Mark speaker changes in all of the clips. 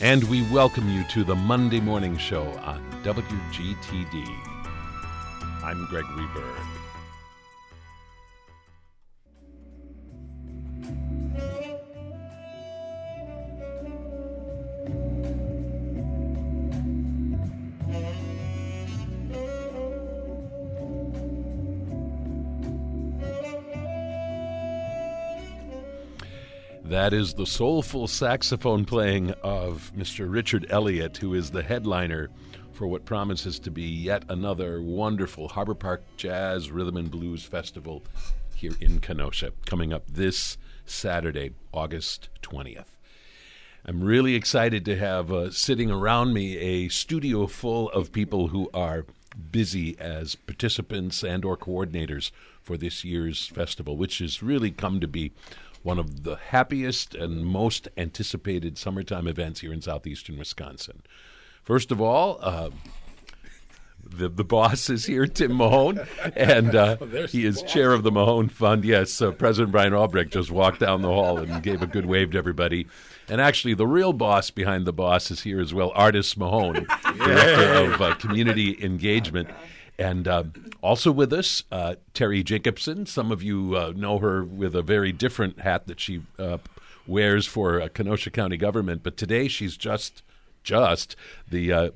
Speaker 1: And we welcome you to the Monday Morning Show on WGTD. I'm Gregory Berg. That is the soulful saxophone playing of Mr. Richard Elliott, who is the headliner for what promises to be yet another wonderful Harbor Park Jazz Rhythm and Blues Festival here in Kenosha, coming up this Saturday, August 20th. I'm really excited to have uh, sitting around me a studio full of people who are busy as participants and or coordinators for this year's festival, which has really come to be one of the happiest and most anticipated summertime events here in southeastern Wisconsin. First of all, uh, the the boss is here, Tim Mahone, and uh, oh, he is chair of the Mahone Fund. Yes, uh, President Bryan Albrecht just walked down the hall and gave a good wave to everybody. And actually, the real boss behind the boss is here as well, Artis Mahone, director of uh, community engagement. And uh, also with us, uh, Terry Jacobson. Some of you uh, know her with a very different hat that she uh, wears for uh, Kenosha County government, but today she's just just the uh,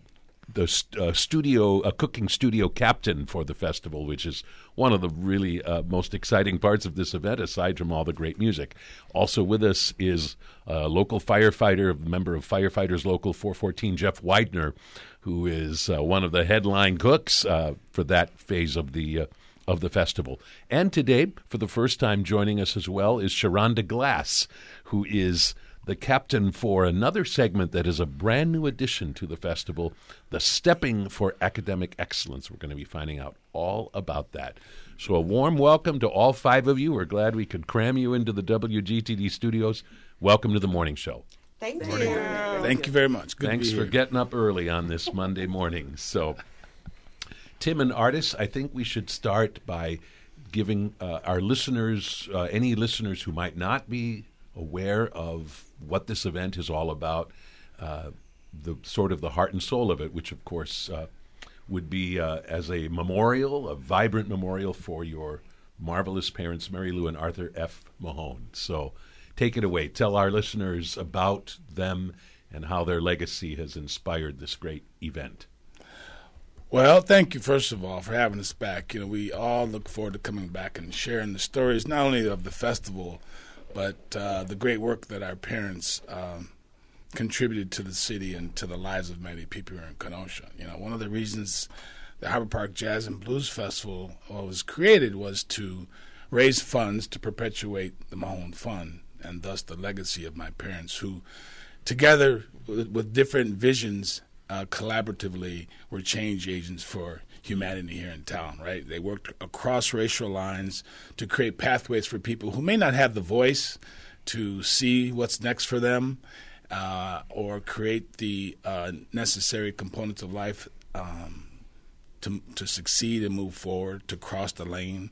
Speaker 1: the uh, studio, a cooking studio captain for the festival, which is one of the really uh, most exciting parts of this event, aside from all the great music. Also with us is a local firefighter, member of Firefighters Local 414, Jeff Widener, who is uh, one of the headline cooks uh, for that phase of the uh, of the festival. And today, for the first time, joining us as well is Sharonda Glass, who is the captain for another segment that is a brand new addition to the festival, the Stepping for Academic Excellence. We're going to be finding out all about that. So, a warm welcome to all five of you. We're glad we could cram you into the WGTD studios. Welcome to the morning show.
Speaker 2: Thank you.
Speaker 3: Thank you very much.
Speaker 1: Good Thanks for getting up early on this Monday morning. So, Tim and Artis, I think we should start by giving uh, our listeners, uh, any listeners who might not be aware of what this event is all about, uh, the sort of the heart and soul of it, which of course uh, would be uh, as a memorial, a vibrant memorial for your marvelous parents, Mary Lou and Arthur F. Mahone. So take it away. Tell our listeners about them and how their legacy has inspired this great event.
Speaker 3: Well, thank you, first of all, for having us back. You know, we all look forward to coming back and sharing the stories, not only of the festival, but uh, the great work that our parents um, contributed to the city and to the lives of many people here in Kenosha. You know, one of the reasons the Harbor Park Jazz and Blues Festival was created was to raise funds to perpetuate the Mahone Fund and thus the legacy of my parents who together with, with different visions uh, collaboratively were change agents for humanity here in town, right? They worked across racial lines to create pathways for people who may not have the voice to see what's next for them uh, or create the uh, necessary components of life um, to, to succeed and move forward, to cross the lane.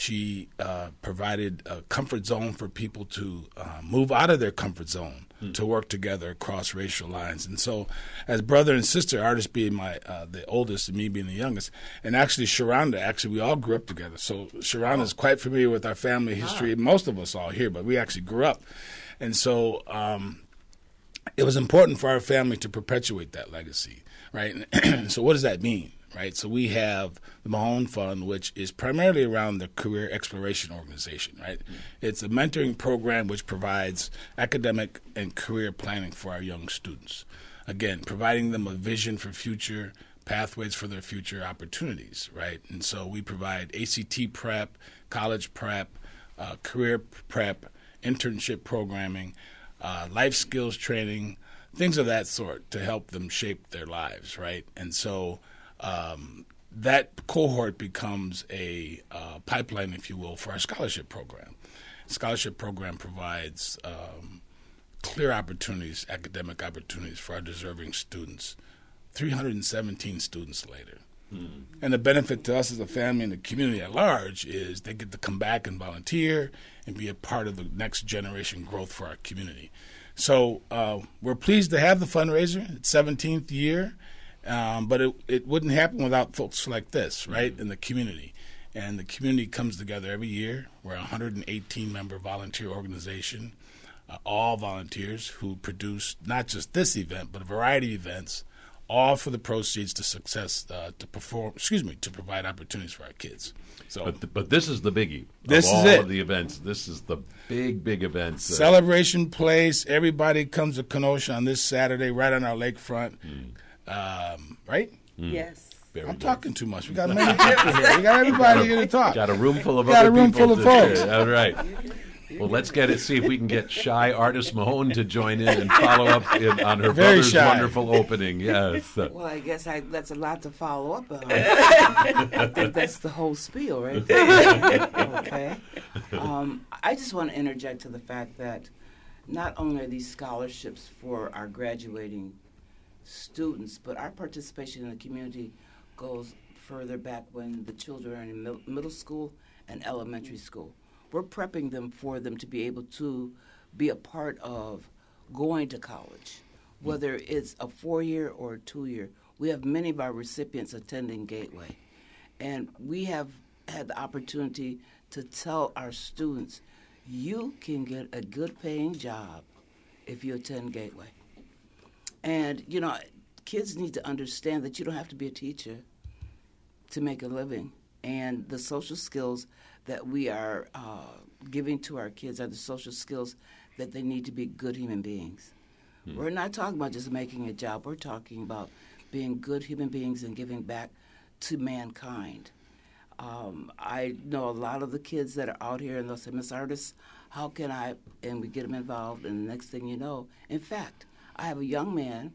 Speaker 3: She uh, provided a comfort zone for people to uh, move out of their comfort zone mm. to work together across racial lines. And so, as brother and sister, Artis being my uh, the oldest and me being the youngest, and actually Sharonda, actually we all grew up together. So Sharonda is oh. quite familiar with our family history. Ah. Most of us all here, but we actually grew up, and so. Um, it was important for our family to perpetuate that legacy, right? so, what does that mean? Right? So we have the Mahone Fund, which is primarily around the career exploration organization, right? Mm-hmm. It's a mentoring program which provides academic and career planning for our young students. Again, providing them a vision for future pathways for their future opportunities, right? And so we provide ACT prep, college prep, uh, career prep, internship programming, uh, life skills training, things of that sort to help them shape their lives, right? And so um, that cohort becomes a uh, pipeline, if you will, for our scholarship program. Scholarship program provides um, clear opportunities, academic opportunities for our deserving students. 317 students later. Mm. And the benefit to us as a family and the community at large is they get to come back and volunteer and be a part of the next generation growth for our community. So uh, we're pleased to have the fundraiser. It's 17th year, um, but it, it wouldn't happen without folks like this, right, in the community. And the community comes together every year. We're a 118 member volunteer organization, uh, all volunteers who produce not just this event, but a variety of events all for the proceeds to success uh, to perform. Excuse me, to provide opportunities for our kids. So,
Speaker 1: but, the, but this is the biggie.
Speaker 3: This
Speaker 1: of
Speaker 3: is
Speaker 1: all
Speaker 3: it.
Speaker 1: Of the events. This is the big, big events.
Speaker 3: celebration place. Everybody comes to Kenosha on this Saturday, right on our lakefront. Um, right?
Speaker 2: Yes.
Speaker 1: Very
Speaker 3: I'm
Speaker 1: good.
Speaker 3: talking too much. We got many people here. We got everybody here to talk.
Speaker 1: Got a room full of
Speaker 3: Got
Speaker 1: other
Speaker 3: a room
Speaker 1: people
Speaker 3: full of
Speaker 1: to-
Speaker 3: folks.
Speaker 1: All right. Well, let's get it. See if we can get shy Artis Mahone to join in and follow up in, on her
Speaker 3: Very
Speaker 1: brother's
Speaker 3: shy.
Speaker 1: wonderful opening. Yes.
Speaker 2: Well, I guess I, that's a lot to follow up on. I think that's the whole spiel, right there. okay. Um, I just want to interject to the fact that not only are these scholarships for our graduating students, but our participation in the community goes further back when the children are in mil- middle school and elementary school. We're prepping them for them to be able to be a part of going to college, whether it's a four year or two year. We have many of our recipients attending Gateway, and we have had the opportunity to tell our students you can get a good paying job if you attend Gateway. And, you know, kids need to understand that you don't have to be a teacher to make a living. And the social skills that we are uh, giving to our kids are the social skills that they need to be good human beings. We're not talking about just making a job, we're talking about being good human beings and giving back to mankind. Um, I know a lot of the kids that are out here and they'll say, Miss Artis, how can I? And we get them involved, and the next thing you know, in fact, I have a young man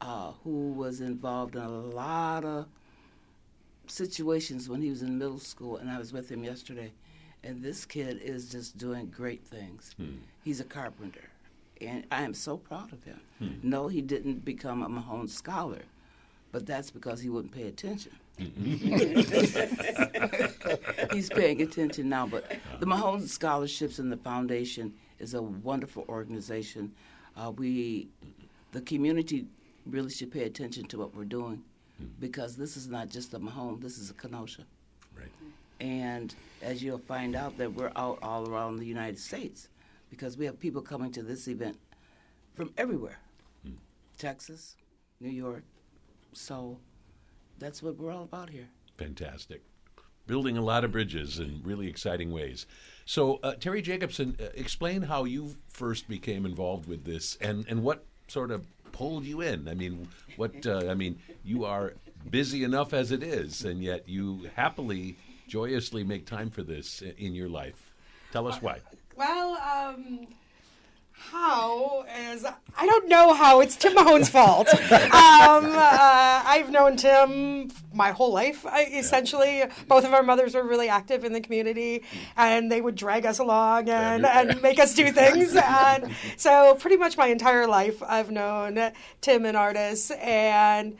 Speaker 2: uh, who was involved in a lot of situations when he was in middle school, and I was with him yesterday. And this kid is just doing great things. Hmm. He's a carpenter, and I am so proud of him. Hmm. No, he didn't become a Mahone scholar, but that's because he wouldn't pay attention. Mm-hmm. He's paying attention now, but the Mahone Scholarships and the Foundation is a wonderful organization. Uh, we, the community, really should pay attention to what we're doing because this is not just a Mahone, this is a Kenosha.
Speaker 1: right.
Speaker 2: And as you'll find out, that we're out all around the United States because we have people coming to this event from everywhere Texas, New York. So that's what we're all about here.
Speaker 1: Fantastic. Building a lot of bridges in really exciting ways. So, uh, Terry Jacobson, uh, explain how you first became involved with this and, and what sort of pulled you in. I mean, what, uh, I mean, you are busy enough as it is, and yet you happily, joyously make time for this in your life. Tell us why.
Speaker 4: Well, um, how is I don't know how it's Tim Mahone's fault. um, uh, I've known Tim my whole life. I, essentially, both of our mothers were really active in the community, and they would drag us along and, and make us do things. And so, pretty much my entire life, I've known Tim and Artis and.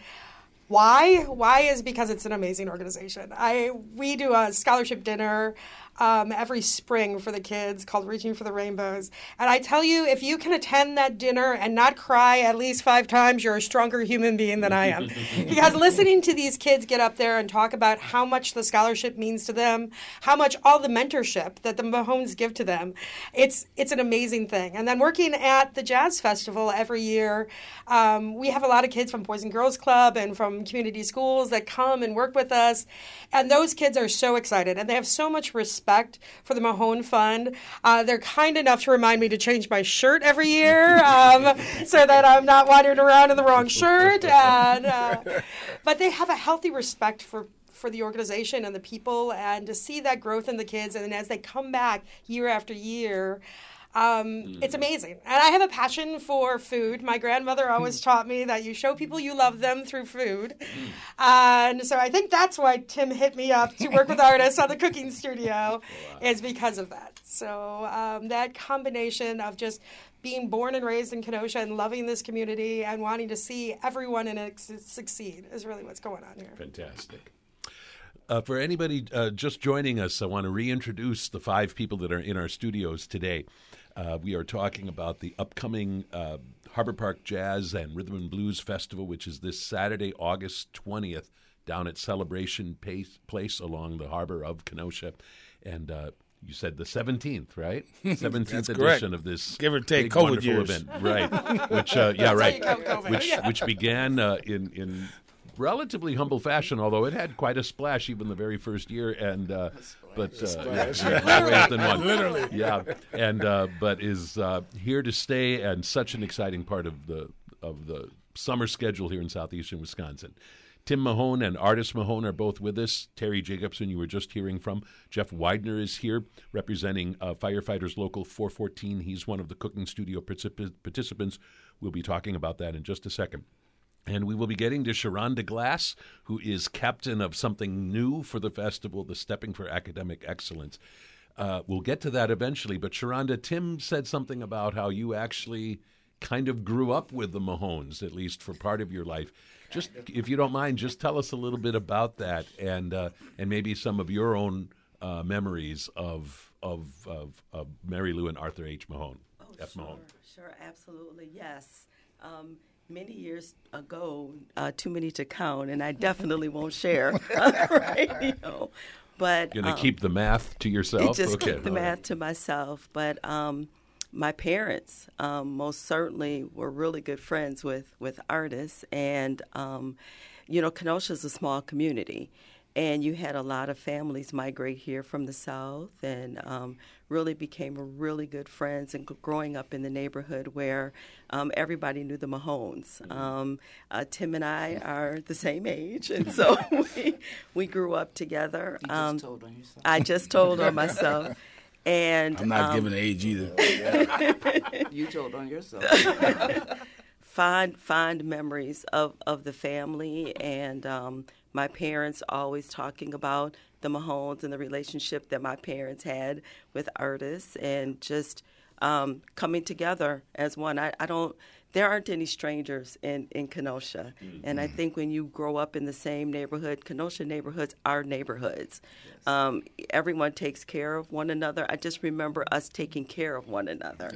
Speaker 4: Why? Why is because it's an amazing organization. I we do a scholarship dinner um, every spring for the kids called Reaching for the Rainbows, and I tell you, if you can attend that dinner and not cry at least five times, you're a stronger human being than I am. because listening to these kids get up there and talk about how much the scholarship means to them, how much all the mentorship that the Mahones give to them, it's it's an amazing thing. And then working at the Jazz Festival every year, um, we have a lot of kids from Boys and Girls Club and from community schools that come and work with us. And those kids are so excited and they have so much respect for the Mahone Fund. Uh, they're kind enough to remind me to change my shirt every year um, so that I'm not wandering around in the wrong shirt. And, uh, but they have a healthy respect for for the organization and the people and to see that growth in the kids and as they come back year after year um, it's amazing. And i have a passion for food. My grandmother always taught me that you show people you love them through food. And so i think that's why tim hit me up to work with Artis on the cooking studio is because of that. So um, that combination of just being born and raised in kenosha and loving this community and wanting to see everyone in it succeed is really what's going on here.
Speaker 1: Fantastic. Uh, for anybody uh, just joining us, I want to reintroduce the five people that are in our studios today. Uh, we are talking about the upcoming uh, Harbor Park Jazz and Rhythm and Blues Festival, which is this Saturday, August 20th, down at Celebration Pace, Place along the harbor of Kenosha. And uh, you said the 17th, right? 17th
Speaker 3: That's
Speaker 1: edition
Speaker 3: correct.
Speaker 1: of this
Speaker 3: Give or take
Speaker 1: big,
Speaker 3: COVID years.
Speaker 1: event. Right. Which, uh, yeah, right.
Speaker 4: you count COVID.
Speaker 1: Which, which began uh, in, in relatively humble fashion, although it had quite a splash even the very first year. And uh, but uh, one.
Speaker 3: Literally.
Speaker 1: yeah. And uh, but is uh, here to stay and such an exciting part of the of the summer schedule here in southeastern Wisconsin. Tim Mahone and Artis Mahone are both with us. Terry Jacobson, you were just hearing from. Jeff Widener is here representing uh, Firefighters Local 414. He's one of the cooking studio particip- participants. We'll be talking about that in just a second. And we will be getting to Sharonda Glass, who is captain of something new for the festival, the Stepping for Academic Excellence. Uh, we'll get to that eventually, but Sharonda, Tim said something about how you actually kind of grew up with the Mahones, at least for part of your life. Just, if you don't mind, just tell us a little bit about that, and uh, and maybe some of your own uh, memories of, of of of Mary Lou and Arthur H. Mahone.
Speaker 5: Oh,
Speaker 1: F.
Speaker 5: sure,
Speaker 1: Mahone.
Speaker 5: sure, absolutely, yes. Um, many years ago, uh, too many to count, and I definitely won't share on the radio. But you're
Speaker 1: Going to
Speaker 5: um,
Speaker 1: keep the math to yourself.
Speaker 5: just
Speaker 1: okay.
Speaker 5: keep the
Speaker 1: all right.
Speaker 5: math to myself. But um, my parents um, most certainly were really good friends with with artists, and um, you know, Kenosha is a small community. And you had a lot of families migrate here from the south, and um, really became really good friends. And growing up in the neighborhood where um, everybody knew the Mahones. Um, uh, Tim and I are the same age, and so we, we grew up together.
Speaker 2: You
Speaker 5: Um,
Speaker 2: just told on yourself.
Speaker 5: I just told on myself. And
Speaker 3: I'm not
Speaker 5: um,
Speaker 3: giving age either.
Speaker 2: you told on yourself.
Speaker 5: fond fond memories of, of the family and um, my parents always talking about the Mahones and the relationship that my parents had with artists and just um, coming together as one. I, I don't. There aren't any strangers in, in Kenosha, and I think when you grow up in the same neighborhood, Kenosha neighborhoods are neighborhoods. Um, everyone takes care of one another. I just remember us taking care of one another,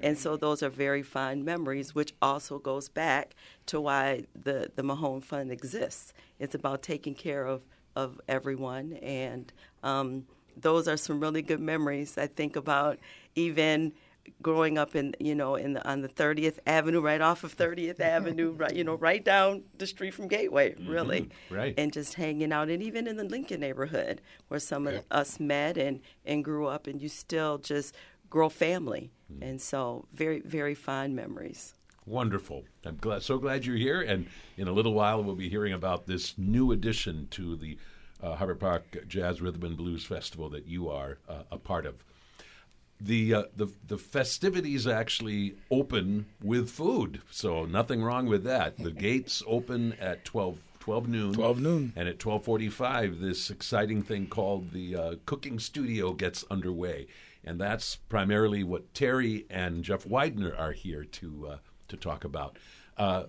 Speaker 5: and so those are very fond memories, which also goes back to why the the Mahone Fund exists. It's about taking care of of everyone, and um, those are some really good memories. I think about even growing up in you know in the, on the 30th Avenue, right off of 30th Avenue, right you know right down the street from Gateway, really,
Speaker 1: right.
Speaker 5: and just hanging out, and even in the Lincoln neighborhood where some of us met and and grew up, and you still just grow family, and so very very fond memories.
Speaker 1: Wonderful. I'm glad, so glad you're here. And in a little while, we'll be hearing about this new addition to the uh, Harbor Park Jazz Rhythm and Blues Festival that you are uh, a part of. The, uh, the the festivities actually open with food, so nothing wrong with that. The gates open at 12, 12 noon.
Speaker 3: 12 noon.
Speaker 1: And at 12:45, this exciting thing called the uh, cooking studio gets underway, and that's primarily what Terry and Jeff Widener are here to uh, to talk about. Uh,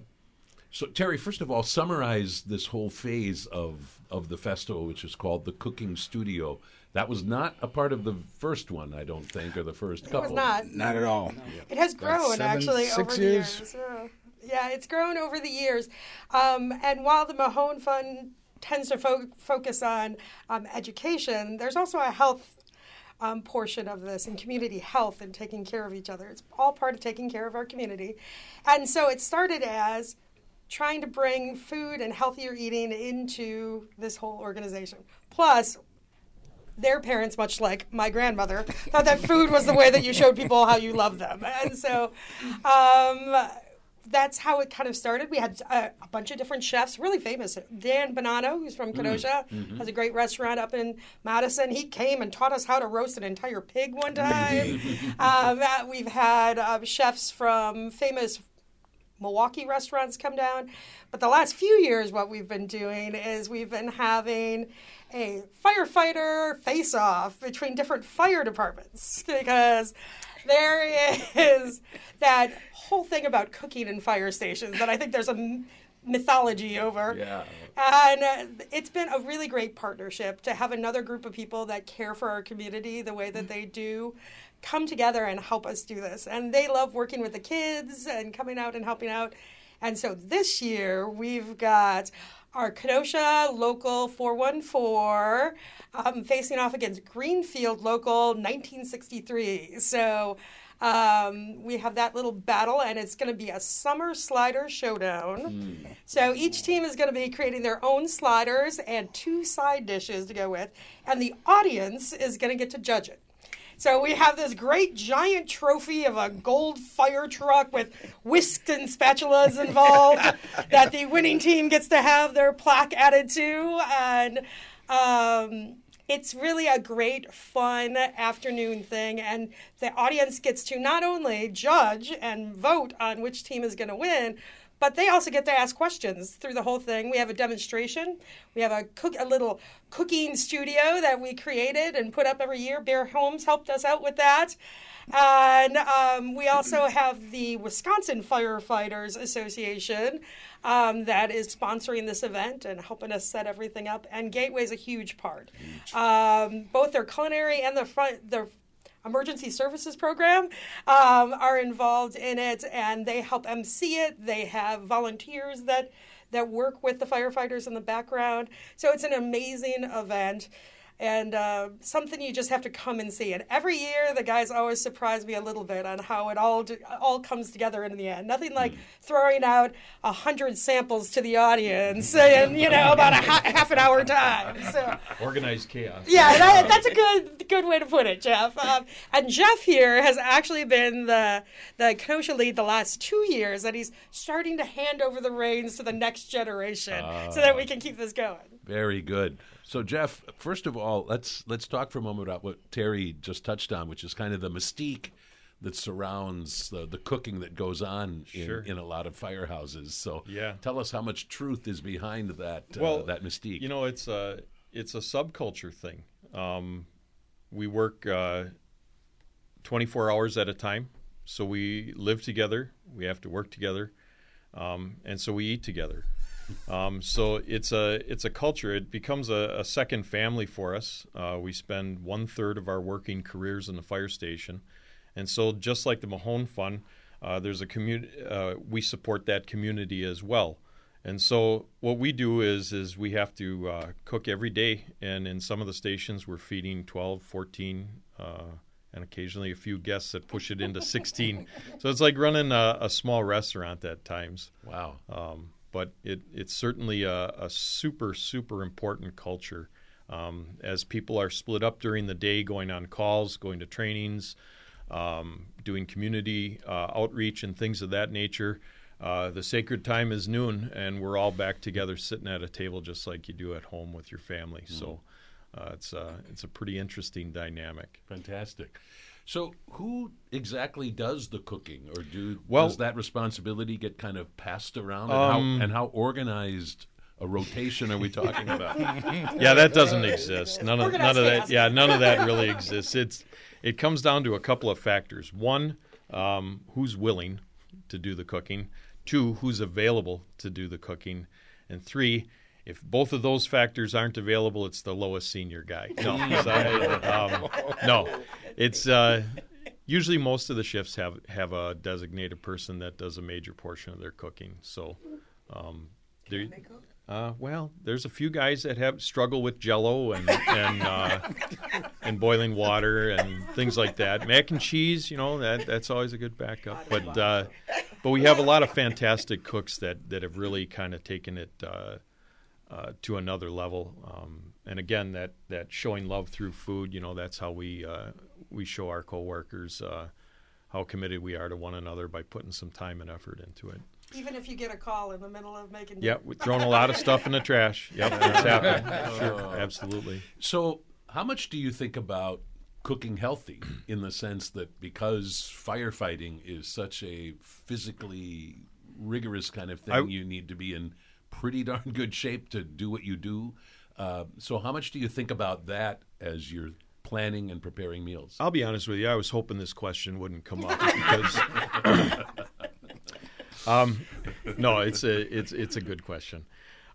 Speaker 1: so, Terry, first of all, summarize this whole phase of of the festival, which is called the cooking studio. That was not a part of the first one, I don't think, or the first
Speaker 4: It
Speaker 1: couple.
Speaker 4: was not.
Speaker 3: Not at all.
Speaker 4: It has grown
Speaker 3: seven,
Speaker 4: actually
Speaker 3: six
Speaker 4: over the
Speaker 3: years?
Speaker 4: years. Yeah. Yeah, it's grown over the years. Um, and while the Mahone Fund tends to fo- focus on um, education, there's also a health um, portion of this and community health and taking care of each other. It's all part of taking care of our community. And so it started as trying to bring food and healthier eating into this whole organization. Plus, their parents, much like my grandmother, thought that food was the way that you showed people how you love them. And so um, that's how it kind of started. We had a, a bunch of different chefs, really famous. Dan Bonanno, who's from Kenosha, has a great restaurant up in Madison. He came and taught us how to roast an entire pig one time. um, uh, we've had uh, chefs from famous Milwaukee restaurants come down. But the last few years, what we've been doing is we've been having a firefighter face off between different fire departments because there is that whole thing about cooking in fire stations that I think there's a mythology over.
Speaker 1: Yeah.
Speaker 4: And uh, it's been a really great partnership to have another group of people that care for our community the way that they do come together and help us do this. And they love working with the kids and coming out and helping out. And so this year we've got our Kenosha Local 414 um, facing off against Greenfield Local 1963. So um, we have that little battle, and it's going to be a summer slider showdown. So each team is going to be creating their own sliders and two side dishes to go with, and the audience is going to get to judge it. So we have this great giant trophy of a gold fire truck with whisks and spatulas involved that the winning team gets to have their plaque added to, and um, it's really a great, fun afternoon thing. And the audience gets to not only judge and vote on which team is going to win, but they also get to ask questions through the whole thing. We have a demonstration. We have a cook a little cooking studio that we created and put up every year. Bear Homes helped us out with that. And um, we also have the Wisconsin Firefighters Association um, that is sponsoring this event and helping us set everything up. And Gateway is a huge part. Um, both their culinary and their front, their emergency services program um, are involved in it and they help MC it. They have volunteers that that work with the firefighters in the background. So it's an amazing event and uh, something you just have to come and see. And every year, the guys always surprise me a little bit on how it all do, all comes together in the end. Nothing like throwing out a hundred samples to the audience in you know about a ha- half an hour time. So
Speaker 6: Organized chaos.
Speaker 4: yeah, that, that's a good good way to put it, Jeff. Um, and Jeff here has actually been the the Kenosha lead the last two years, and he's starting to hand over the reins to the next generation so that we can keep this going.
Speaker 1: Very good. So, Jeff, first of all, let's let's talk for a moment about what Terry just touched on, which is kind of the mystique that surrounds the, the cooking that goes on in,
Speaker 6: Sure.
Speaker 1: in a lot of firehouses. So,
Speaker 6: Yeah.
Speaker 1: tell us how much truth is behind that uh,
Speaker 6: Well,
Speaker 1: that mystique.
Speaker 6: You know, it's a it's a subculture thing. Um, we work uh, 24 hours at a time, so we live together. We have to work together, um, and so we eat together. Um, so it's a it's a culture. It becomes a, a second family for us. Uh, we spend one third of our working careers in the fire station, and so just like the Mahone Fund, uh, there's a community. Uh, we support that community as well. And so what we do is is we have to uh, cook every day, and in some of the stations we're feeding 12, 14, uh, and occasionally a few guests that push it into 16. so it's like running a, a small restaurant at times.
Speaker 1: wow.
Speaker 6: Um, but it, it's certainly a, a super, super important culture. Um, as people are split up during the day, going on calls, going to trainings, um, doing community uh, outreach, and things of that nature. Uh, the sacred time is noon, and we're all back together sitting at a table just like you do at home with your family. So uh, it's, a, it's a pretty interesting dynamic.
Speaker 1: Fantastic. So, who exactly does the cooking, or do
Speaker 6: Well-
Speaker 1: does that responsibility get kind of passed around? And,
Speaker 6: Um,
Speaker 1: how, and how organized a rotation are we talking about?
Speaker 6: yeah, that doesn't exist. None of none of that. Yeah, none of that really exists. It's it comes down to a couple of factors. One, um, who's willing to do the cooking. Two, who's available to do the cooking. And three, if both of those factors aren't available, it's the lowest senior guy. No, so, um, no, it's uh, usually most of the shifts have have a designated person that does a major portion of their cooking. So. Um, uh, well, there's a few guys that have struggle with Jello and and uh, and boiling water and things like that. Mac and cheese, you know, that that's always a good backup. But uh, but we have a lot of fantastic cooks that that have really kind of taken it uh, uh, to another level. Um, and again, that that showing love through food, you know, that's how we uh, we show our coworkers uh, how committed we are to one another by putting some time and effort into it.
Speaker 4: Even if you get a call in the middle of making
Speaker 6: Yeah, we're throwing a lot of stuff in the trash. Yep, that's happening. Sure, absolutely.
Speaker 1: So, how much do you think about cooking healthy in the sense that because firefighting is such a physically rigorous kind of thing,
Speaker 6: I-
Speaker 1: you need to be in pretty darn good shape to do what you do. Uh, so, how much do you think about that as you're planning and preparing meals?
Speaker 6: I'll be honest with you. I was hoping this question wouldn't come up because, um, no, it's a it's it's a good question.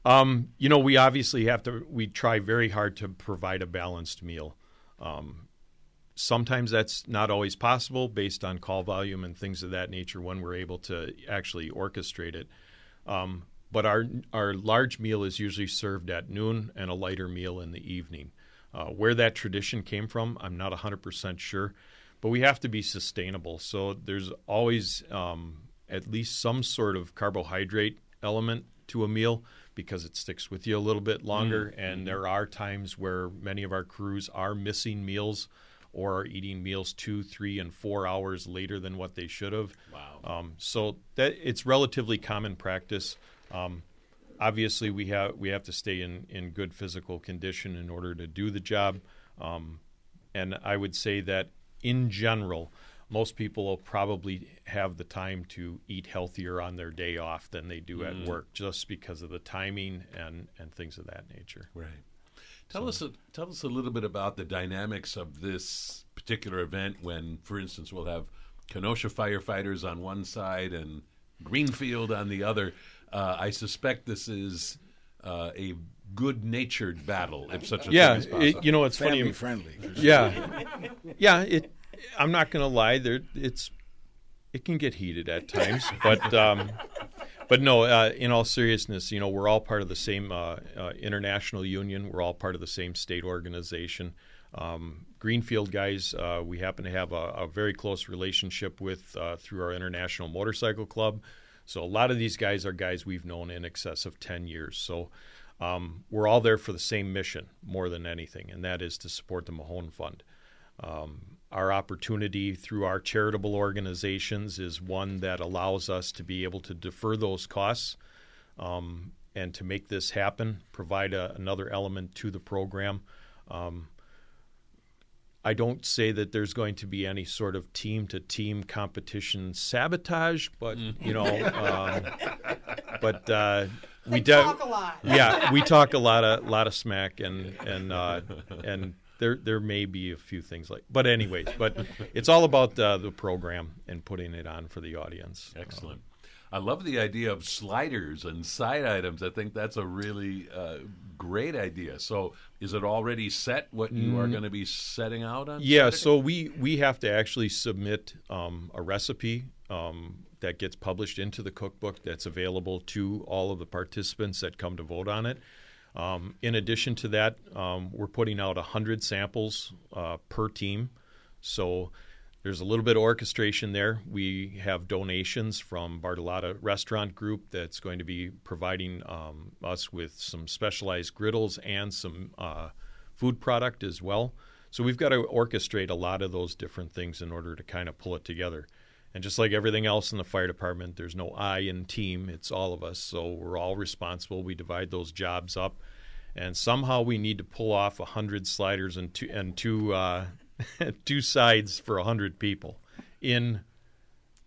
Speaker 6: Um, you know, we obviously have to. We try very hard to provide a balanced meal. Um, sometimes that's not always possible based on call volume and things of that nature when we're able to actually orchestrate it. Um, but our our large meal is usually served at noon and a lighter meal in the evening. Uh, where that tradition came from, I'm not 100% sure, but we have to be sustainable. So there's always um, at least some sort of carbohydrate element to a meal because it sticks with you a little bit longer. Mm-hmm. And there are times where many of our crews are missing meals or are eating meals two, three, and four hours later than what they should have.
Speaker 1: Wow.
Speaker 6: Um, so that it's relatively common practice. Um, obviously, we have we have to stay in, in good physical condition in order to do the job. Um, and I would say that in general, most people will probably have the time to eat healthier on their day off than they do mm. at work, just because of the timing and and things of that nature.
Speaker 1: Right. Tell so. us a, tell us a little bit about the dynamics of this particular event. When, for instance, we'll have Kenosha firefighters on one side and Greenfield on the other. Uh, I suspect this is uh, a good-natured battle, if such a
Speaker 6: yeah,
Speaker 1: thing is possible.
Speaker 6: It, you know, it's
Speaker 3: Family
Speaker 6: funny.
Speaker 3: friendly.
Speaker 6: Yeah, yeah. It. I'm not going to lie. There, it's it can get heated at times, but um, but no. Uh, in all seriousness, you know, we're all part of the same uh, uh, international union. We're all part of the same state organization. Um, Greenfield guys, uh, we happen to have a, a, very close relationship with uh, through our international motorcycle club. So a lot of these guys are guys we've known in excess of ten years. So. Um, we're all there for the same mission more than anything, and that is to support the Mahone Fund. Um, our opportunity through our charitable organizations is one that allows us to be able to defer those costs um, and to make this happen, provide a, another element to the program. Um, I don't say that there's going to be any sort of team to team competition sabotage, but mm. you know, um, but uh,
Speaker 4: we talk a lot.
Speaker 6: Yeah, we talk a lot of lot of smack and and uh, and there there may be a few things like, but anyways, but it's all about uh, the program and putting it on for the audience.
Speaker 1: Excellent. I love the idea of sliders and side items. I think that's a really uh, great idea. So, is it already set what you mm. are going to be setting out on?
Speaker 6: Yeah. Saturday? So we we have to actually submit um, a recipe um, that gets published into the cookbook that's available to all of the participants that come to vote on it. Um, in addition to that, um, we're putting out 100 samples uh, per team. So there's a little bit of orchestration there. We have donations from Bartolotta Restaurant Group that's going to be providing um, us with some specialized griddles and some uh, food product as well. So we've got to orchestrate a lot of those different things in order to kind of pull it together. And just like everything else in the fire department, there's no I in team, it's all of us. So we're all responsible. We divide those jobs up. And somehow we need to pull off 100 sliders and two, and two, uh, two sides for 100 people in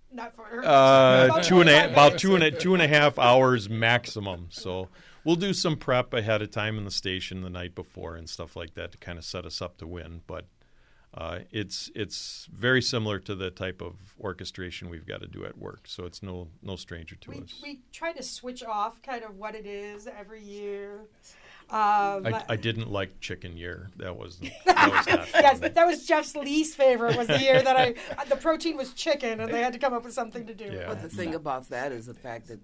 Speaker 4: Not for,
Speaker 6: uh, two and a, about two and a, two and a half hours maximum. So we'll do some prep ahead of time in the station the night before and stuff like that to kind of set us up to win. But uh, it's it's very similar to the type of orchestration we've got to do at work, so it's no no stranger to
Speaker 4: we,
Speaker 6: us.
Speaker 4: We try to switch off kind of what it is every year.
Speaker 6: Um, I, I, didn't like chicken year. That was that was not
Speaker 4: yes, that was Jeff's least favorite. Was the year that I the protein was chicken, and they had to come up with something to do.
Speaker 2: Yeah. But the thing about that is the fact that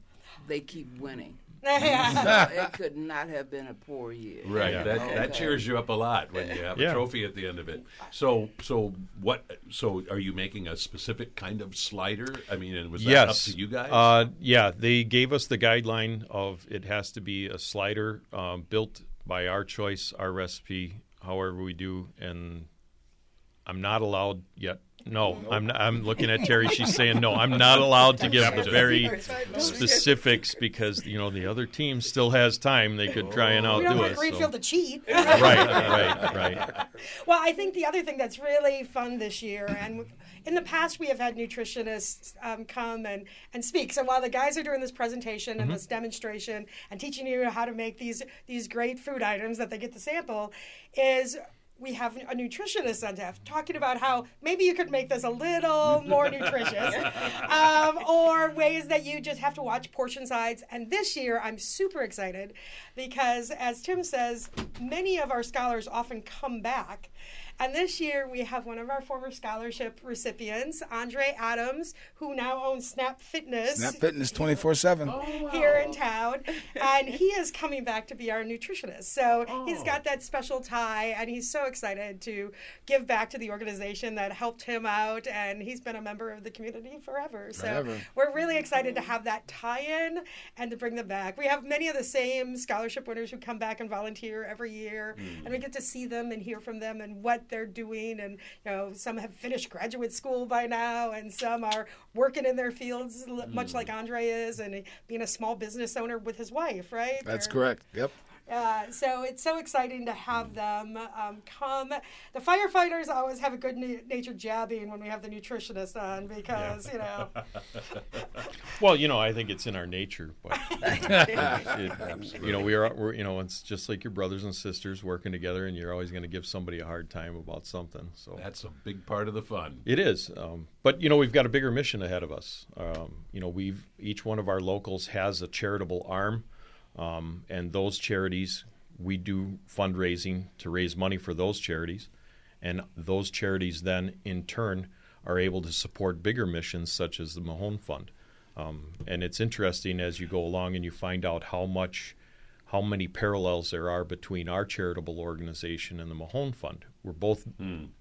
Speaker 2: they keep winning.
Speaker 4: Yeah.
Speaker 2: so it could not have been a poor year.
Speaker 1: Right. Yeah. That, okay. that cheers you up a lot when you have yeah. a trophy at the end of it. So so what so are you making a specific kind of slider? I mean, and was that
Speaker 6: yes.
Speaker 1: up to you guys?
Speaker 6: Uh, yeah, they gave us the guideline of it has to be a slider um, built by our choice, our recipe, however we do, and I'm not allowed yet no, I'm not, I'm looking at Terry. She's saying no. I'm not allowed to give the very specifics because you know the other team still has time. They could try and outdo
Speaker 4: we don't
Speaker 6: want
Speaker 4: us. Greenfield
Speaker 6: so.
Speaker 4: to cheat.
Speaker 6: right, right, right.
Speaker 4: Well, I think the other thing that's really fun this year, and in the past we have had nutritionists um, come and, and speak. So while the guys are doing this presentation and mm-hmm. this demonstration and teaching you how to make these these great food items that they get to sample, is we have a nutritionist on staff talking about how maybe you could make this a little more nutritious, um, or ways that you just have to watch portion size. And this year, I'm super excited because, as Tim says, many of our scholars often come back. And this year we have one of our former scholarship recipients, Andre Adams, who now owns Snap Fitness.
Speaker 3: Snap Fitness 24 7.
Speaker 4: Here in town, and he is coming back to be our nutritionist. So he's oh. got that special tie, and he's so excited to give back to the organization that helped him out, and he's been a member of the community forever. So
Speaker 3: Forever.
Speaker 4: we're really excited to have that tie-in and to bring them back. We have many of the same scholarship winners who come back and volunteer every year, mm. and we get to see them and hear from them and what they're doing. And you know, some have finished graduate school by now, and some are working in their fields, l- much like mm. Andre is, and being a small business owner with his wife. Right?
Speaker 3: That's correct. Yep.
Speaker 4: Uh, so it's so exciting to have them um, come. The firefighters always have a good na- natured jabbing when we have the nutritionist on because you know
Speaker 6: Well, you know, I think it's in our nature, but it- you know, we are, we're, you know, it's just like your brothers and sisters working together, and you're always going to give somebody a hard time about something. So
Speaker 1: That's a big part of the fun.
Speaker 6: it is, um, but you know, we've got a bigger mission ahead of us. Um, you know, we've each one of our locals has a charitable arm, um, and those charities we do fundraising to raise money for those charities, and those charities then in turn are able to support bigger missions such as the Mahone Fund. Um, and it's interesting as you go along and you find out how much, how many parallels there are between our charitable organization and the Mahone Fund. We're both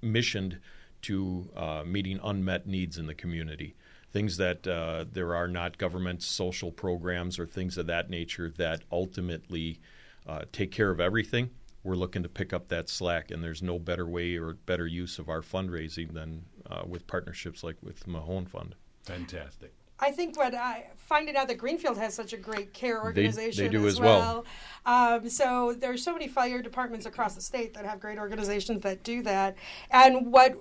Speaker 6: missioned to uh, meeting unmet needs in the community. Things that uh, there are not government social programs or things of that nature that ultimately uh, take care of everything. We're looking to pick up that slack, and there's no better way or better use of our fundraising than uh, with partnerships like with the Mahone Fund.
Speaker 1: Fantastic.
Speaker 4: I think what I finding out that Greenfield has such a great care organization
Speaker 6: they do
Speaker 4: as,
Speaker 6: as well.
Speaker 4: Um, so there's so many fire departments across the state that have great organizations that do that. And what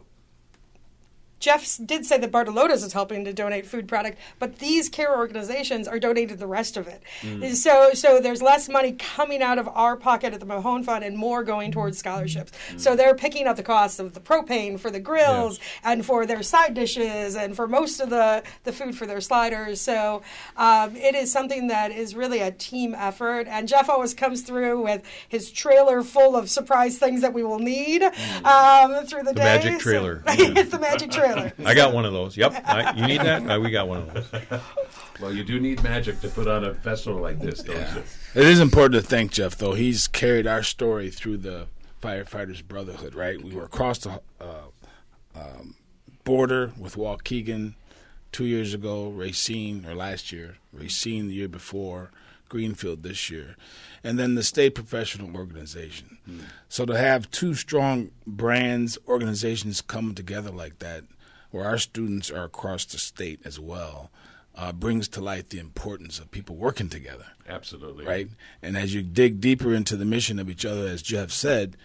Speaker 4: Jeff did say that Bartolotta's is helping to donate food product, but these care organizations are donating the rest of it. So, so there's less money coming out of our pocket at the Mahone Fund and more going towards scholarships. So they're picking up the cost of the propane for the grills and for their side dishes and for most of the, the food for their sliders. So um, it is something that is really a team effort. And Jeff always comes through with his trailer full of surprise things that we will need um, through the,
Speaker 6: The
Speaker 4: day.
Speaker 6: magic
Speaker 4: So-
Speaker 6: trailer.
Speaker 4: it's the magic trailer.
Speaker 6: I got one of those. Yep. I, you need that? Uh, we got one of those.
Speaker 1: Well, you do need magic to put on a festival like this, don't you?
Speaker 3: It is important to thank Jeff, though. He's carried our story through the Firefighters Brotherhood, right? We were across the uh, um, border with Waukegan two years ago, Racine, or last year, Racine the year before, Greenfield this year, and then the state professional organization. So to have two strong brands, organizations come together like that, where our students are across the state as well, uh, brings to light the importance of people working together
Speaker 1: Absolutely.
Speaker 3: right? And as you dig deeper into the mission of each other, as Jeff said,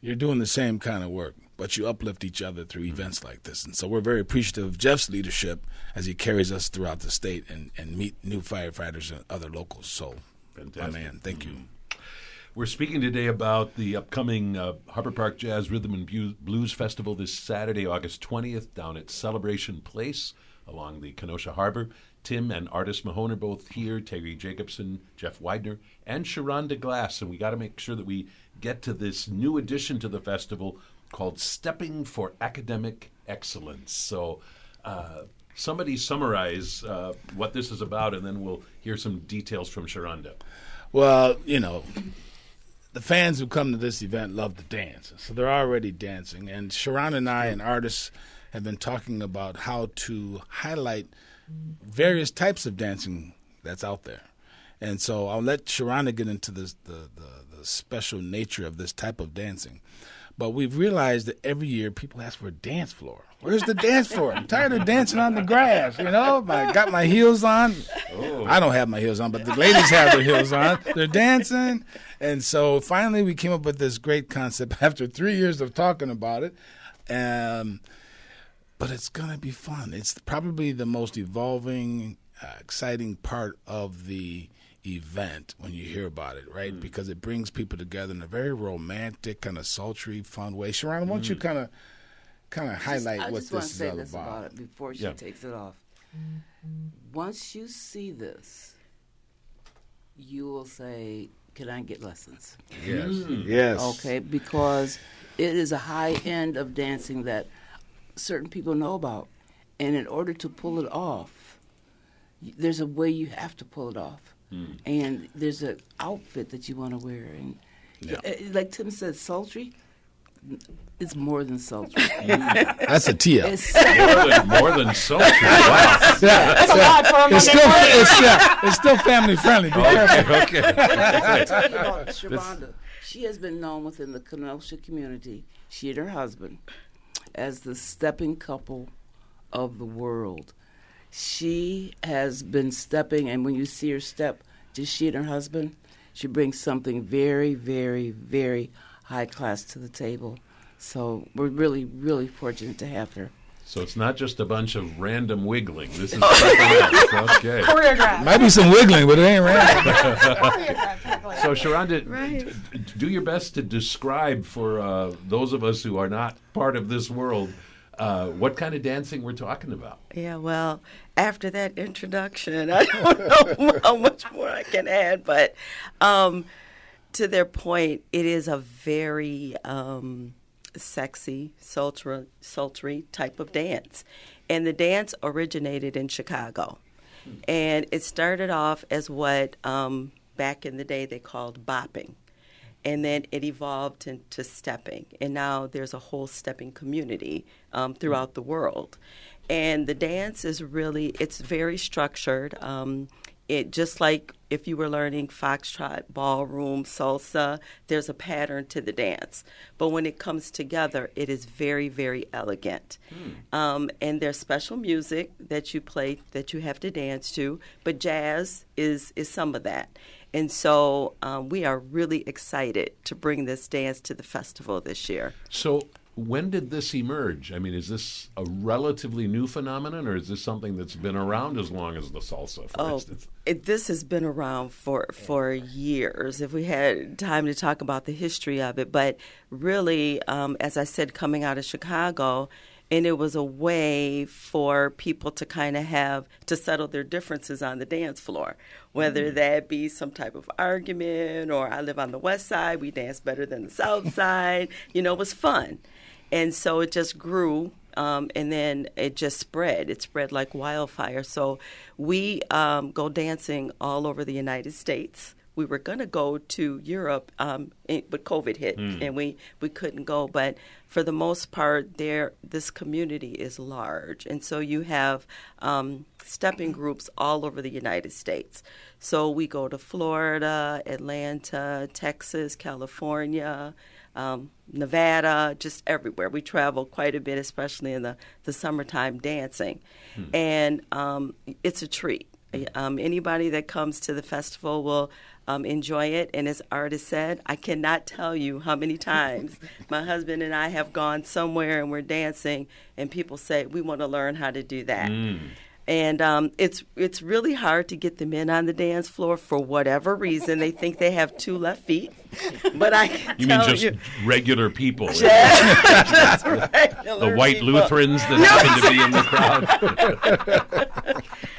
Speaker 3: you're doing the same kind of work, but you uplift each other through events like this. And so we're very appreciative of Jeff's leadership as he carries us throughout the state and, and meet new firefighters and other locals. So, my man, thank you.
Speaker 1: We're speaking today about the upcoming uh, Harbor Park Jazz Rhythm and Blues Festival this Saturday, August 20th, down at Celebration Place along the Kenosha Harbor. Tim and Artis Mahone are both here, Terry Jacobson, Jeff Widener, and Sharonda Glass. And we got to make sure that we get to this new addition to the festival called Stepping for Academic Excellence. So, uh, somebody summarize uh, what this is about, and then we'll hear some details from Sharonda.
Speaker 3: Well, you know, the fans who come to this event love to dance, so they're already dancing. And Sharon and I and artists have been talking about how to highlight various types of dancing that's out there. And so I'll let Sharonda get into this, the, the, the special nature of this type of dancing. But we've realized that every year people ask for a dance floor. Where's the dance floor? I'm tired of dancing on the grass. You know, I got my heels on. I don't have my heels on, but the ladies have their heels on. They're dancing. And so finally we came up with this great concept after three years of talking about it. Um, but it's going to be fun. It's probably the most evolving, uh, exciting part of the event when you hear about it, right? Mm. Because it brings people together in a very romantic, kind of sultry, fun way. Sharon, why don't you kind of kind of highlight
Speaker 2: I
Speaker 3: what
Speaker 2: just want
Speaker 3: this
Speaker 2: to
Speaker 3: is
Speaker 2: say
Speaker 3: all
Speaker 2: this
Speaker 3: about?
Speaker 2: about it before she
Speaker 1: Yeah.
Speaker 2: takes it off. Mm-hmm. Once you see this, you will say, "Can I get lessons?"
Speaker 3: Yes, mm. Mm. yes.
Speaker 2: Okay, because it is a high end of dancing that certain people know about, and in order to pull it off, there's a way you have to pull it off, Mm. and there's an outfit that you want to wear, and
Speaker 3: Yeah.
Speaker 2: uh, like Tim said, sultry. It's more than sultry. Mm.
Speaker 3: That's a tee
Speaker 2: it's
Speaker 1: more than more than sultry. Wow.
Speaker 4: That's a lot for a
Speaker 3: It's still, it's, yeah, it's still family friendly. Be careful.
Speaker 1: Okay. okay.
Speaker 2: about Shavonda. She has been known within the Kenosha community, she and her husband, as the stepping couple of the world. She has been stepping, and when you see her step, just she and her husband, she brings something very, very, very high class to the table. So we're really, really fortunate to have her.
Speaker 1: So it's not just a bunch of random wiggling. This is something else. Okay.
Speaker 4: Choreographed.
Speaker 3: Might be some wiggling, but it ain't random.
Speaker 1: So, Sharonda,
Speaker 5: Right.
Speaker 1: d- d- do your best to describe for uh, those of us who are not part of this world uh, what kind of dancing we're talking about.
Speaker 5: Yeah, well, after that introduction, I don't know how much more I can add, but um, to their point, it is a very um, sexy, sultry, sultry type of dance. And the dance originated in Chicago. And it started off as what um, back in the day they called bopping and then it evolved into stepping. And now there's a whole stepping community um, throughout the world. And the dance is really it's very structured. Um, it just like if you were learning foxtrot ballroom salsa there's a pattern to the dance. But when it comes together it is very very elegant. Um, and there's special music that you play that you have to dance to but jazz is is some of that. And so um, we are really excited to bring this dance to the festival this year.
Speaker 1: So, when did this emerge? I mean, is this a relatively new phenomenon, or is this something that's been around as long as the salsa, for
Speaker 5: Oh,
Speaker 1: instance?
Speaker 5: it, this has been around for for years. If we had time to talk about the history of it, but really, um, as I said, coming out of Chicago, and it was a way for people to kind of have to settle their differences on the dance floor, whether that be some type of argument or I live on the west side, we dance better than the south side. You know, it was fun, and so it just grew um, and then it just spread. It spread like wildfire. So we um, go dancing all over the United States. We were going to go to Europe, um, but COVID hit, and we, we couldn't go. But for the most part, there this community is large, and so you have um, stepping groups all over the United States. So we go to Florida, Atlanta, Texas, California um, Nevada, just everywhere. We travel quite a bit, especially in the, the summertime dancing. And um, it's a treat. Um, anybody that comes to the festival will um, enjoy it. And as Artis said, I cannot tell you how many times my husband and I have gone somewhere and we're dancing, and people say, We want to learn how to do that. And um, it's it's really hard to get them in on the dance floor for whatever reason. They think they have two left feet, but I can
Speaker 1: You mean
Speaker 5: tell
Speaker 1: just
Speaker 5: you,
Speaker 1: regular people?
Speaker 5: Just regular
Speaker 1: the white
Speaker 5: people.
Speaker 1: Lutherans that happen to be in the crowd?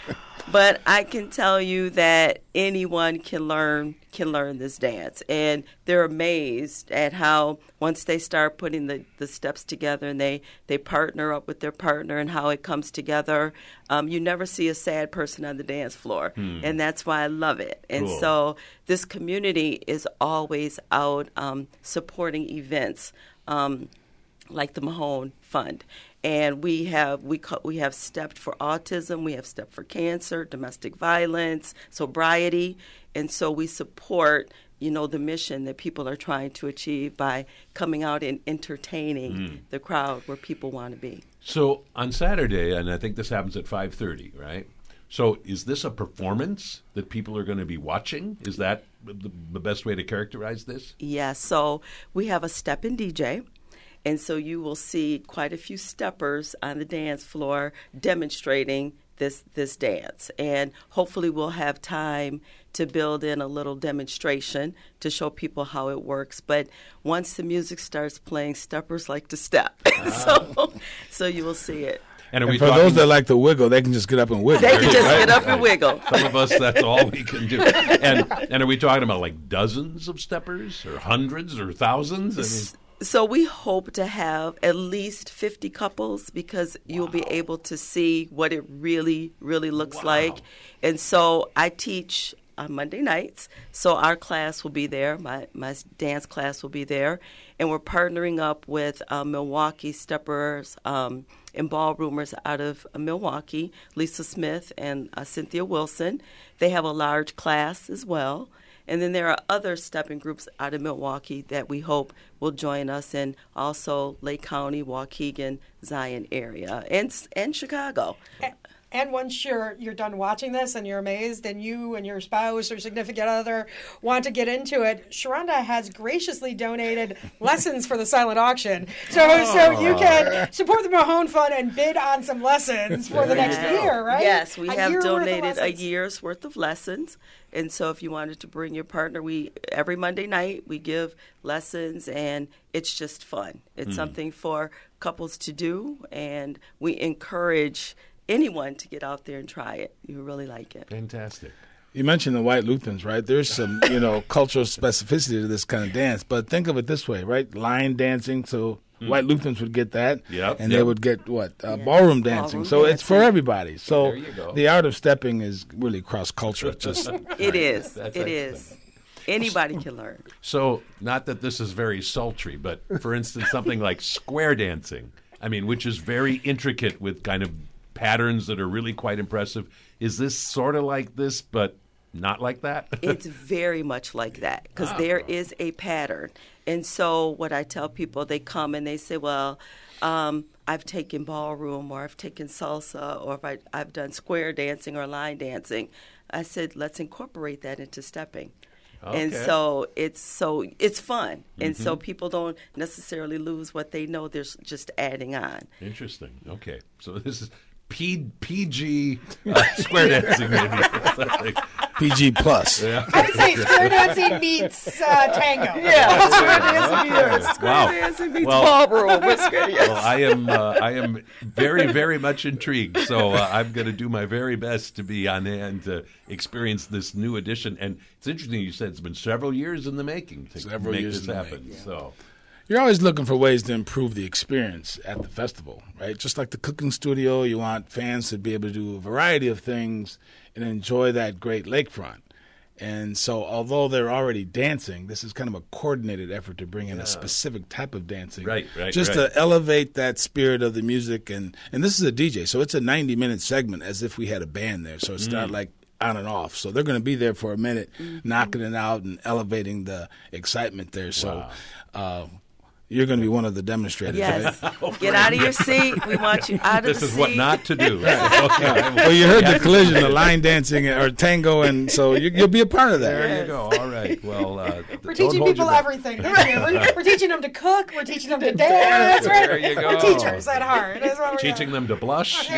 Speaker 5: But I can tell you that anyone can learn can learn this dance, and they're amazed at how once they start putting the, the steps together and they they partner up with their partner and how it comes together. Um, you never see a sad person on the dance floor, and that's why I love it. And
Speaker 1: Cool.
Speaker 5: so this community is always out um, supporting events. Um, like the Mahone Fund, and we have we ca- we have stepped for autism, we have stepped for cancer, domestic violence, sobriety, and so we support you know the mission that people are trying to achieve by coming out and entertaining hmm. the crowd where people want to be.
Speaker 1: So on Saturday, and I think this happens at five thirty, right? So is this a performance that people are going to be watching? Is that the, the best way to characterize this?
Speaker 5: Yeah, so we have a step and DJ. And so you will see quite a few steppers on the dance floor demonstrating this this dance, and hopefully we'll have time to build in a little demonstration to show people how it works. But once the music starts playing, steppers like to step, ah. so so you will see it.
Speaker 1: And
Speaker 3: And for those that like to wiggle, they can just get up and wiggle.
Speaker 5: They can just
Speaker 3: right?
Speaker 5: get up and wiggle.
Speaker 1: some of us, that's all we can do. And and are we talking about like dozens of steppers, or hundreds, or thousands? I mean,
Speaker 5: So we hope to have at least 50 couples because you'll be able to see what it really, really looks like. And so I teach on Monday nights. So our class will be there. My, my dance class will be there. And we're partnering up with uh, Milwaukee Steppers um, and Ballroomers out of uh, Milwaukee, Lisa Smith and uh, Cynthia Wilson. They have a large class as well. And then there are other stepping groups out of Milwaukee that we hope will join us, and also Lake County, Waukegan, Zion area, and and Chicago.
Speaker 4: And once you're you're done watching this and you're amazed, and you and your spouse or significant other want to get into it, Sharonda has graciously donated lessons for the silent auction, so so you can support the Mahone Fund and bid on some lessons for the next
Speaker 5: Yeah.
Speaker 4: year, right?
Speaker 5: Yes, we
Speaker 4: A
Speaker 5: have
Speaker 4: year worth of
Speaker 5: donated a year's worth of lessons, and so if you wanted to bring your partner, we every Monday night we give lessons, and it's just fun. It's something for couples to do, and we encourage anyone to get out there and try it. You really like it.
Speaker 1: fantastic.
Speaker 3: You mentioned the white Lutherans, right? There's some, you know, cultural specificity to this kind of dance. But think of it this way, right? Line dancing, so white Lutherans would get that,
Speaker 1: Yep,
Speaker 3: and
Speaker 1: yep.
Speaker 3: they would get what uh, ballroom dancing.
Speaker 5: Ballroom
Speaker 3: so it's for everybody. So
Speaker 1: There you go.
Speaker 3: the art of stepping is really cross cultural. Just
Speaker 5: It is.
Speaker 1: That's
Speaker 5: It
Speaker 1: excellent.
Speaker 5: is. Anybody can learn.
Speaker 1: So, not that this is very sultry, but for instance, something like square dancing, I mean, which is very intricate with kind of patterns that are really quite impressive. Is this sort of like this, but not like that?
Speaker 5: it's very much like that because there is a pattern. And so, what I tell people, they come and they say, Well, um, I've taken ballroom or I've taken salsa or if I, I've done square dancing or line dancing. I said, Let's incorporate that into stepping. And so it's so it's fun, and so people don't necessarily lose what they know. They're just adding on.
Speaker 1: Interesting. Okay. So, this is P- PG uh, square dancing, maybe. Something.
Speaker 3: PG plus.
Speaker 4: I would say square dancing meets uh, tango.
Speaker 5: Yeah, square dancing meets square
Speaker 1: Wow.
Speaker 5: dancing meets
Speaker 1: Well-
Speaker 5: ballroom. with square- yes.
Speaker 1: Well, I am uh, I am very very much intrigued. So uh, I'm going to do my very best to be on hand to experience this new edition. And it's interesting you said it's been several years in the making to
Speaker 3: Several
Speaker 1: make
Speaker 3: years
Speaker 1: this
Speaker 3: in the
Speaker 1: happen.
Speaker 3: making.
Speaker 1: So
Speaker 3: You're always looking for ways to improve the experience at the festival, right? Just like the cooking studio, you want fans to be able to do a variety of things and enjoy that great lakefront. And so, although they're already dancing, this is kind of a coordinated effort to bring in a specific type of dancing,
Speaker 1: Right, right,
Speaker 3: Just
Speaker 1: right.
Speaker 3: to elevate that spirit of the music, and and this is a DJ, so it's a ninety minute segment, as if we had a band there. So it's
Speaker 1: Mm.
Speaker 3: not like on and off. So they're going to be there for a minute,
Speaker 1: Mm-hmm.
Speaker 3: knocking it out and elevating the excitement there. So. Uh, you're going to be one of the demonstrators,
Speaker 5: Yes.
Speaker 3: right?
Speaker 5: Get out of your seat. We want you out of
Speaker 1: this
Speaker 5: the seat.
Speaker 1: This is what not to do. okay.
Speaker 3: Well, you heard the collision, the line dancing or tango, and so you, you'll be a part of that.
Speaker 1: There you go. All right. Well, uh,
Speaker 4: We're teaching people everything. We're, we're teaching them to cook. We're teaching them to dance. Right?
Speaker 1: There you go.
Speaker 4: We're teachers at heart. That's what we're
Speaker 1: Teaching
Speaker 4: doing.
Speaker 1: them to blush.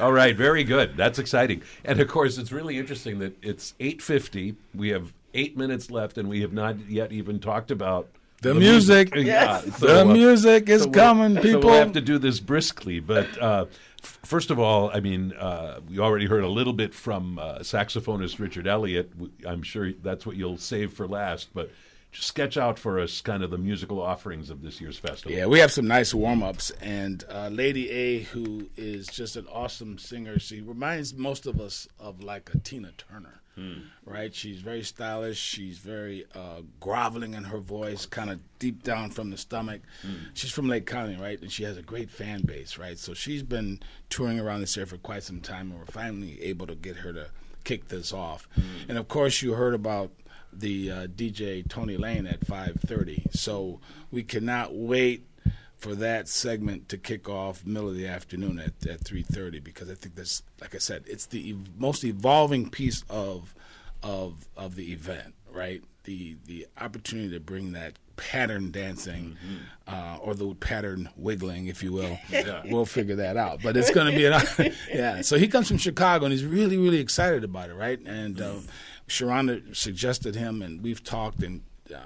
Speaker 1: All right, very good. That's exciting. And of course, it's really interesting that it's 8:50. We have 8 minutes left and we have not yet even talked about
Speaker 3: The music.
Speaker 1: Yeah.
Speaker 3: The music is
Speaker 1: we'll-
Speaker 3: coming,
Speaker 1: So
Speaker 3: people.
Speaker 1: we'll have to do this briskly. But uh, f- first of all, I mean, uh, we already heard a little bit from uh, saxophonist Richard Elliott. I'm sure that's what you'll save for last. But just sketch out for us kind of the musical offerings of this year's festival.
Speaker 3: Yeah, we have some nice warm ups, and uh, Lady A, who is just an awesome singer, she reminds most of us of like a Tina Turner. Right, she's very stylish. She's very uh, groveling in her voice, kind of deep down from the stomach. She's from Lake County, right, and she has a great fan base, right. So she's been touring around this area for quite some time, and we're finally able to get her to kick this off. And of course, you heard about the uh, DJ Tony Lane at 5:30. So we cannot wait for that segment to kick off middle of the afternoon at, at 3:30 because I think that's like I said, it's the ev- most evolving piece of of of the event, right? The the opportunity to bring that pattern dancing
Speaker 1: Mm-hmm.
Speaker 3: uh, or the pattern wiggling, if you will. We'll figure that out. But it's going to be an yeah. So he comes from Chicago and he's really really excited about it, right? And uh, Sharonda suggested him, and we've talked and uh,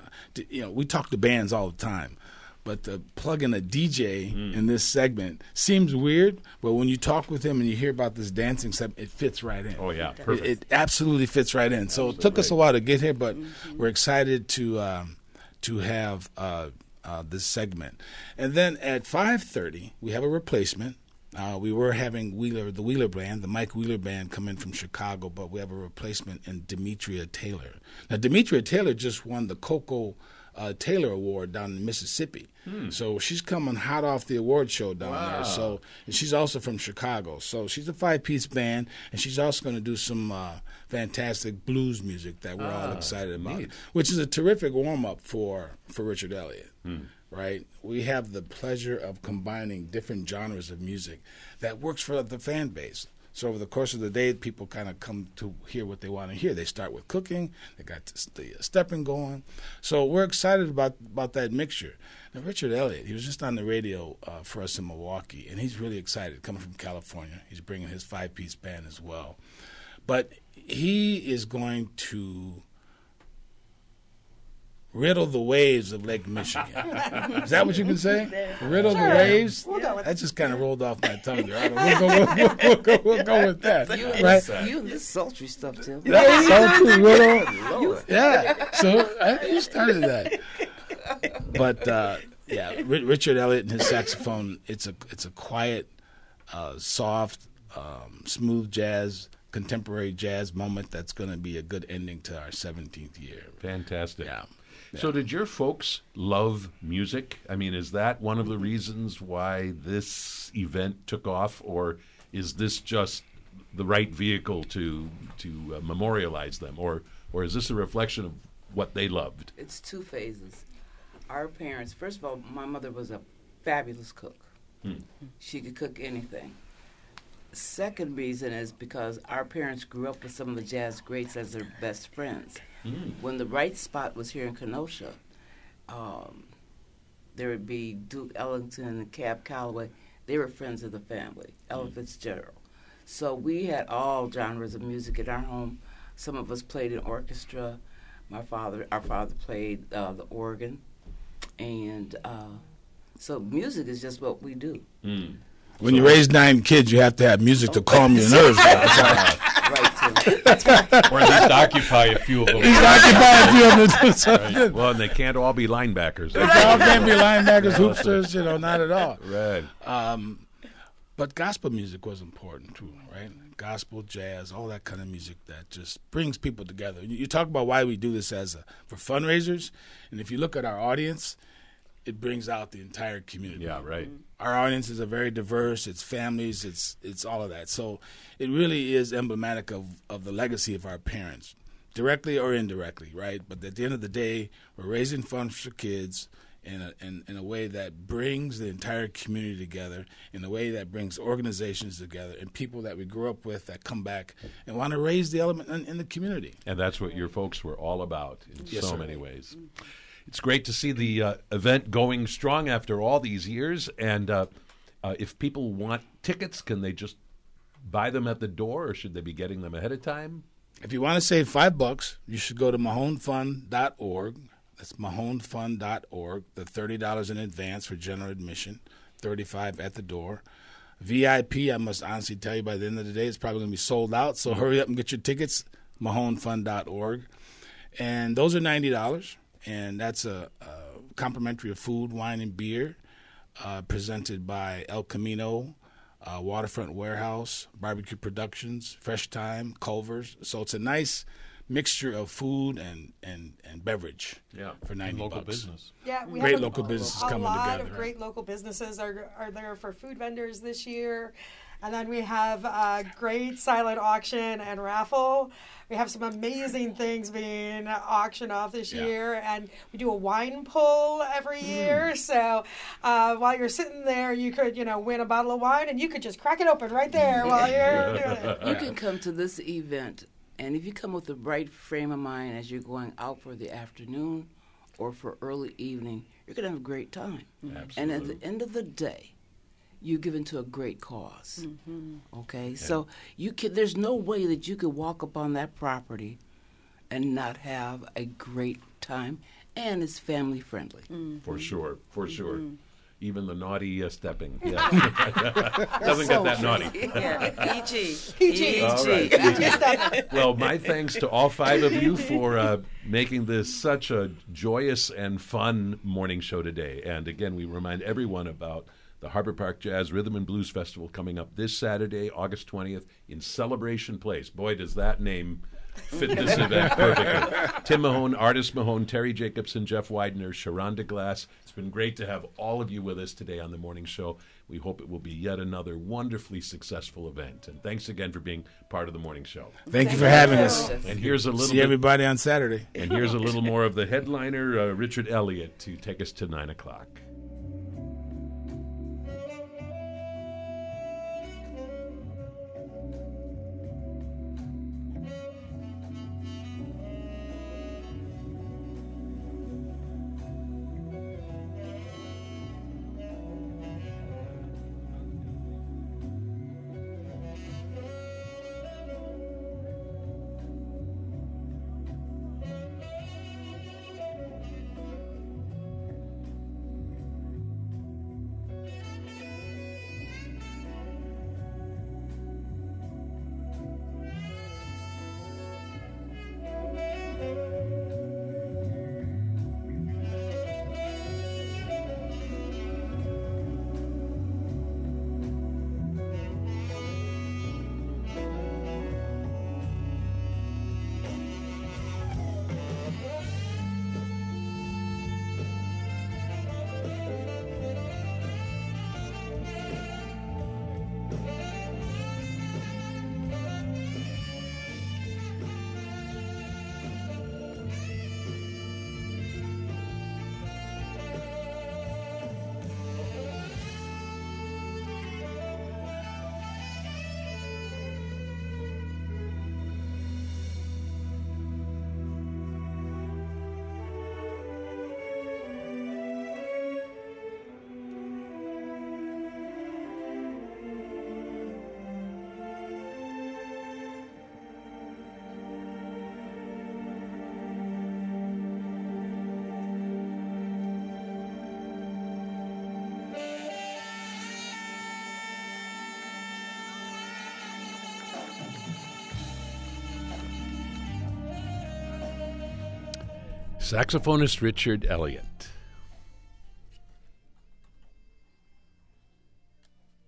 Speaker 3: you know we talk to bands all the time. But to plug in a DJ
Speaker 1: Mm.
Speaker 3: in this segment seems weird, but when you talk with him and you hear about this dancing segment, it fits right in.
Speaker 1: Oh yeah,
Speaker 3: It,
Speaker 1: perfect.
Speaker 3: it absolutely fits right in. So it took us a while to get here, but we're excited to um, to have uh, uh, this segment. And then at five thirty, we have a replacement. Uh, we were having Wheeler, the Wheeler band, the Mike Wheeler band, come in from Chicago, but we have a replacement in Demetria Taylor. Now, Demetria Taylor just won the Koko uh, Taylor Award down in Mississippi, so she's coming hot off the award show down there. So, and she's also from Chicago. So she's a five-piece band, and she's also going to do some uh, fantastic blues music that we're all excited about,
Speaker 1: neat.
Speaker 3: which is a terrific warm-up for for Richard Elliott right? We have the pleasure of combining different genres of music that works for the fan base. So over the course of the day, people kind of come to hear what they want to hear. They start with cooking. They got the uh, stepping going. So we're excited about about that mixture. Now Richard Elliott, he was just on the radio uh, for us in Milwaukee, and he's really excited coming from California. He's bringing his five piece band as well, but he is going to riddle the waves of Lake Michigan. Is that what you can say? Riddle the waves?
Speaker 4: We'll go with
Speaker 3: that just kind of rolled off my tongue. there. I don't- We'll go, we'll, we'll go, we'll go with that.
Speaker 2: You and,
Speaker 3: Right?
Speaker 2: this, you and this sultry stuff, Tim.
Speaker 3: That's so cool, riddle. Yeah. So I, you started that. But uh, yeah, Ri- Richard Elliott and his saxophone. It's a it's a quiet, uh, soft, um, smooth jazz, contemporary jazz moment that's going to be a good ending to our 17th year.
Speaker 1: Fantastic.
Speaker 3: Yeah.
Speaker 1: So, did your folks love music? I mean, is that one of the reasons why this event took off, or is this just the right vehicle to to uh, memorialize them, or or is this a reflection of what they loved?
Speaker 2: It's two phases. Our parents, first of all, my mother was a fabulous cook. She could cook anything. Second reason is because our parents grew up with some of the jazz greats as their best friends. When the right spot was here in Kenosha, um, there would be Duke Ellington and Cab Calloway. They were friends of the family, Ella Fitzgerald. So we had all genres of music in our home. Some of us played in orchestra. My father, our father played uh, the organ, and uh, so music is just what we do.
Speaker 3: When you raise nine kids, you have to have music to calm your nerves down.
Speaker 2: Right, Tim?
Speaker 6: or at least occupy a few of them.
Speaker 3: Occupy a few of them. So
Speaker 1: Well, and they can't all be linebackers.
Speaker 3: They all can't be linebackers, hoopsters, you know, not at all.
Speaker 1: right.
Speaker 3: Um, but gospel music was important too, right? Gospel, jazz, all that kind of music that just brings people together. You, you talk about why we do this as a, for fundraisers, and if you look at our audience, it brings out the entire community.
Speaker 1: Yeah. Right. Mm-hmm.
Speaker 3: Our audiences are very diverse. It's families. It's it's all of that. So it really is emblematic of of the legacy of our parents, directly or indirectly, right? But at the end of the day, we're raising funds for kids in a, in, in a way that brings the entire community together, in a way that brings organizations together, and people that we grew up with that come back and want to raise the element in, in the community.
Speaker 1: And that's what your folks were all about in
Speaker 3: Yes,
Speaker 1: so
Speaker 3: sir.
Speaker 1: many ways. Mm-hmm. It's great to see the uh, event going strong after all these years. And uh, uh, if people want tickets, can they just buy them at the door, or should they be getting them ahead of time?
Speaker 3: If you want to save five bucks, you should go to mahonefund.org. That's mahonefund.org. The thirty dollars in advance for general admission, thirty-five at the door. VIP, I must honestly tell you, by the end of the day, it's probably going to be sold out. So hurry up and get your tickets. Mahonefund.org, and those are ninety dollars, and that's a, a complimentary of food, wine, and beer, uh, presented by El Camino uh, Waterfront Warehouse, Barbecue Productions, Fresh Time, Culver's. So it's a nice mixture of food and and, and beverage.
Speaker 1: Yeah.
Speaker 3: for ninety
Speaker 6: local
Speaker 3: bucks.
Speaker 6: business.
Speaker 4: Yeah, we
Speaker 3: Great
Speaker 4: have a,
Speaker 3: local businesses
Speaker 4: a
Speaker 3: coming
Speaker 4: lot of great local businesses are are there for food vendors this year, and then we have a great silent auction and raffle. We have some amazing things being auctioned off this
Speaker 3: Yeah.
Speaker 4: year, and we do a wine pull every
Speaker 3: Hmm.
Speaker 4: year. So uh, while you're sitting there, you could you know win a bottle of wine, and you could just crack it open right there while you're doing it.
Speaker 2: You can come to this event, and if you come with the right frame of mind as you're going out for the afternoon or for early evening, you're going to have a great time. Absolutely. And at the end of the day, you're given to a great because Okay, so you can. There's no way that you could walk up on that property and not have a great time, and it's family friendly.
Speaker 1: For sure, for sure. Even the naughty uh, stepping. Yeah. Doesn't
Speaker 2: so
Speaker 1: get that naughty.
Speaker 5: Yeah, PG.
Speaker 4: PG.
Speaker 1: All right. well, my thanks to all five of you for uh, making this such a joyous and fun morning show today. And again, we remind everyone about the Harbor Park Jazz Rhythm and Blues Festival coming up this Saturday, August 20th, in Celebration Place. Boy, does that name fit this event perfectly. Tim Mahone, Artis Mahone, Terry Jacobson, Jeff Widener, Sharonda Glass. It's been great to have all of you with us today on the morning show. We hope it will be yet another wonderfully successful event. And thanks again for being part of the morning show.
Speaker 3: Thank you for having us.
Speaker 1: And here's a little
Speaker 3: See
Speaker 1: bit,
Speaker 3: everybody on Saturday.
Speaker 1: and here's a little more of the headliner, uh, Richard Elliott, to take us to nine o'clock. Saxophonist Richard Elliott.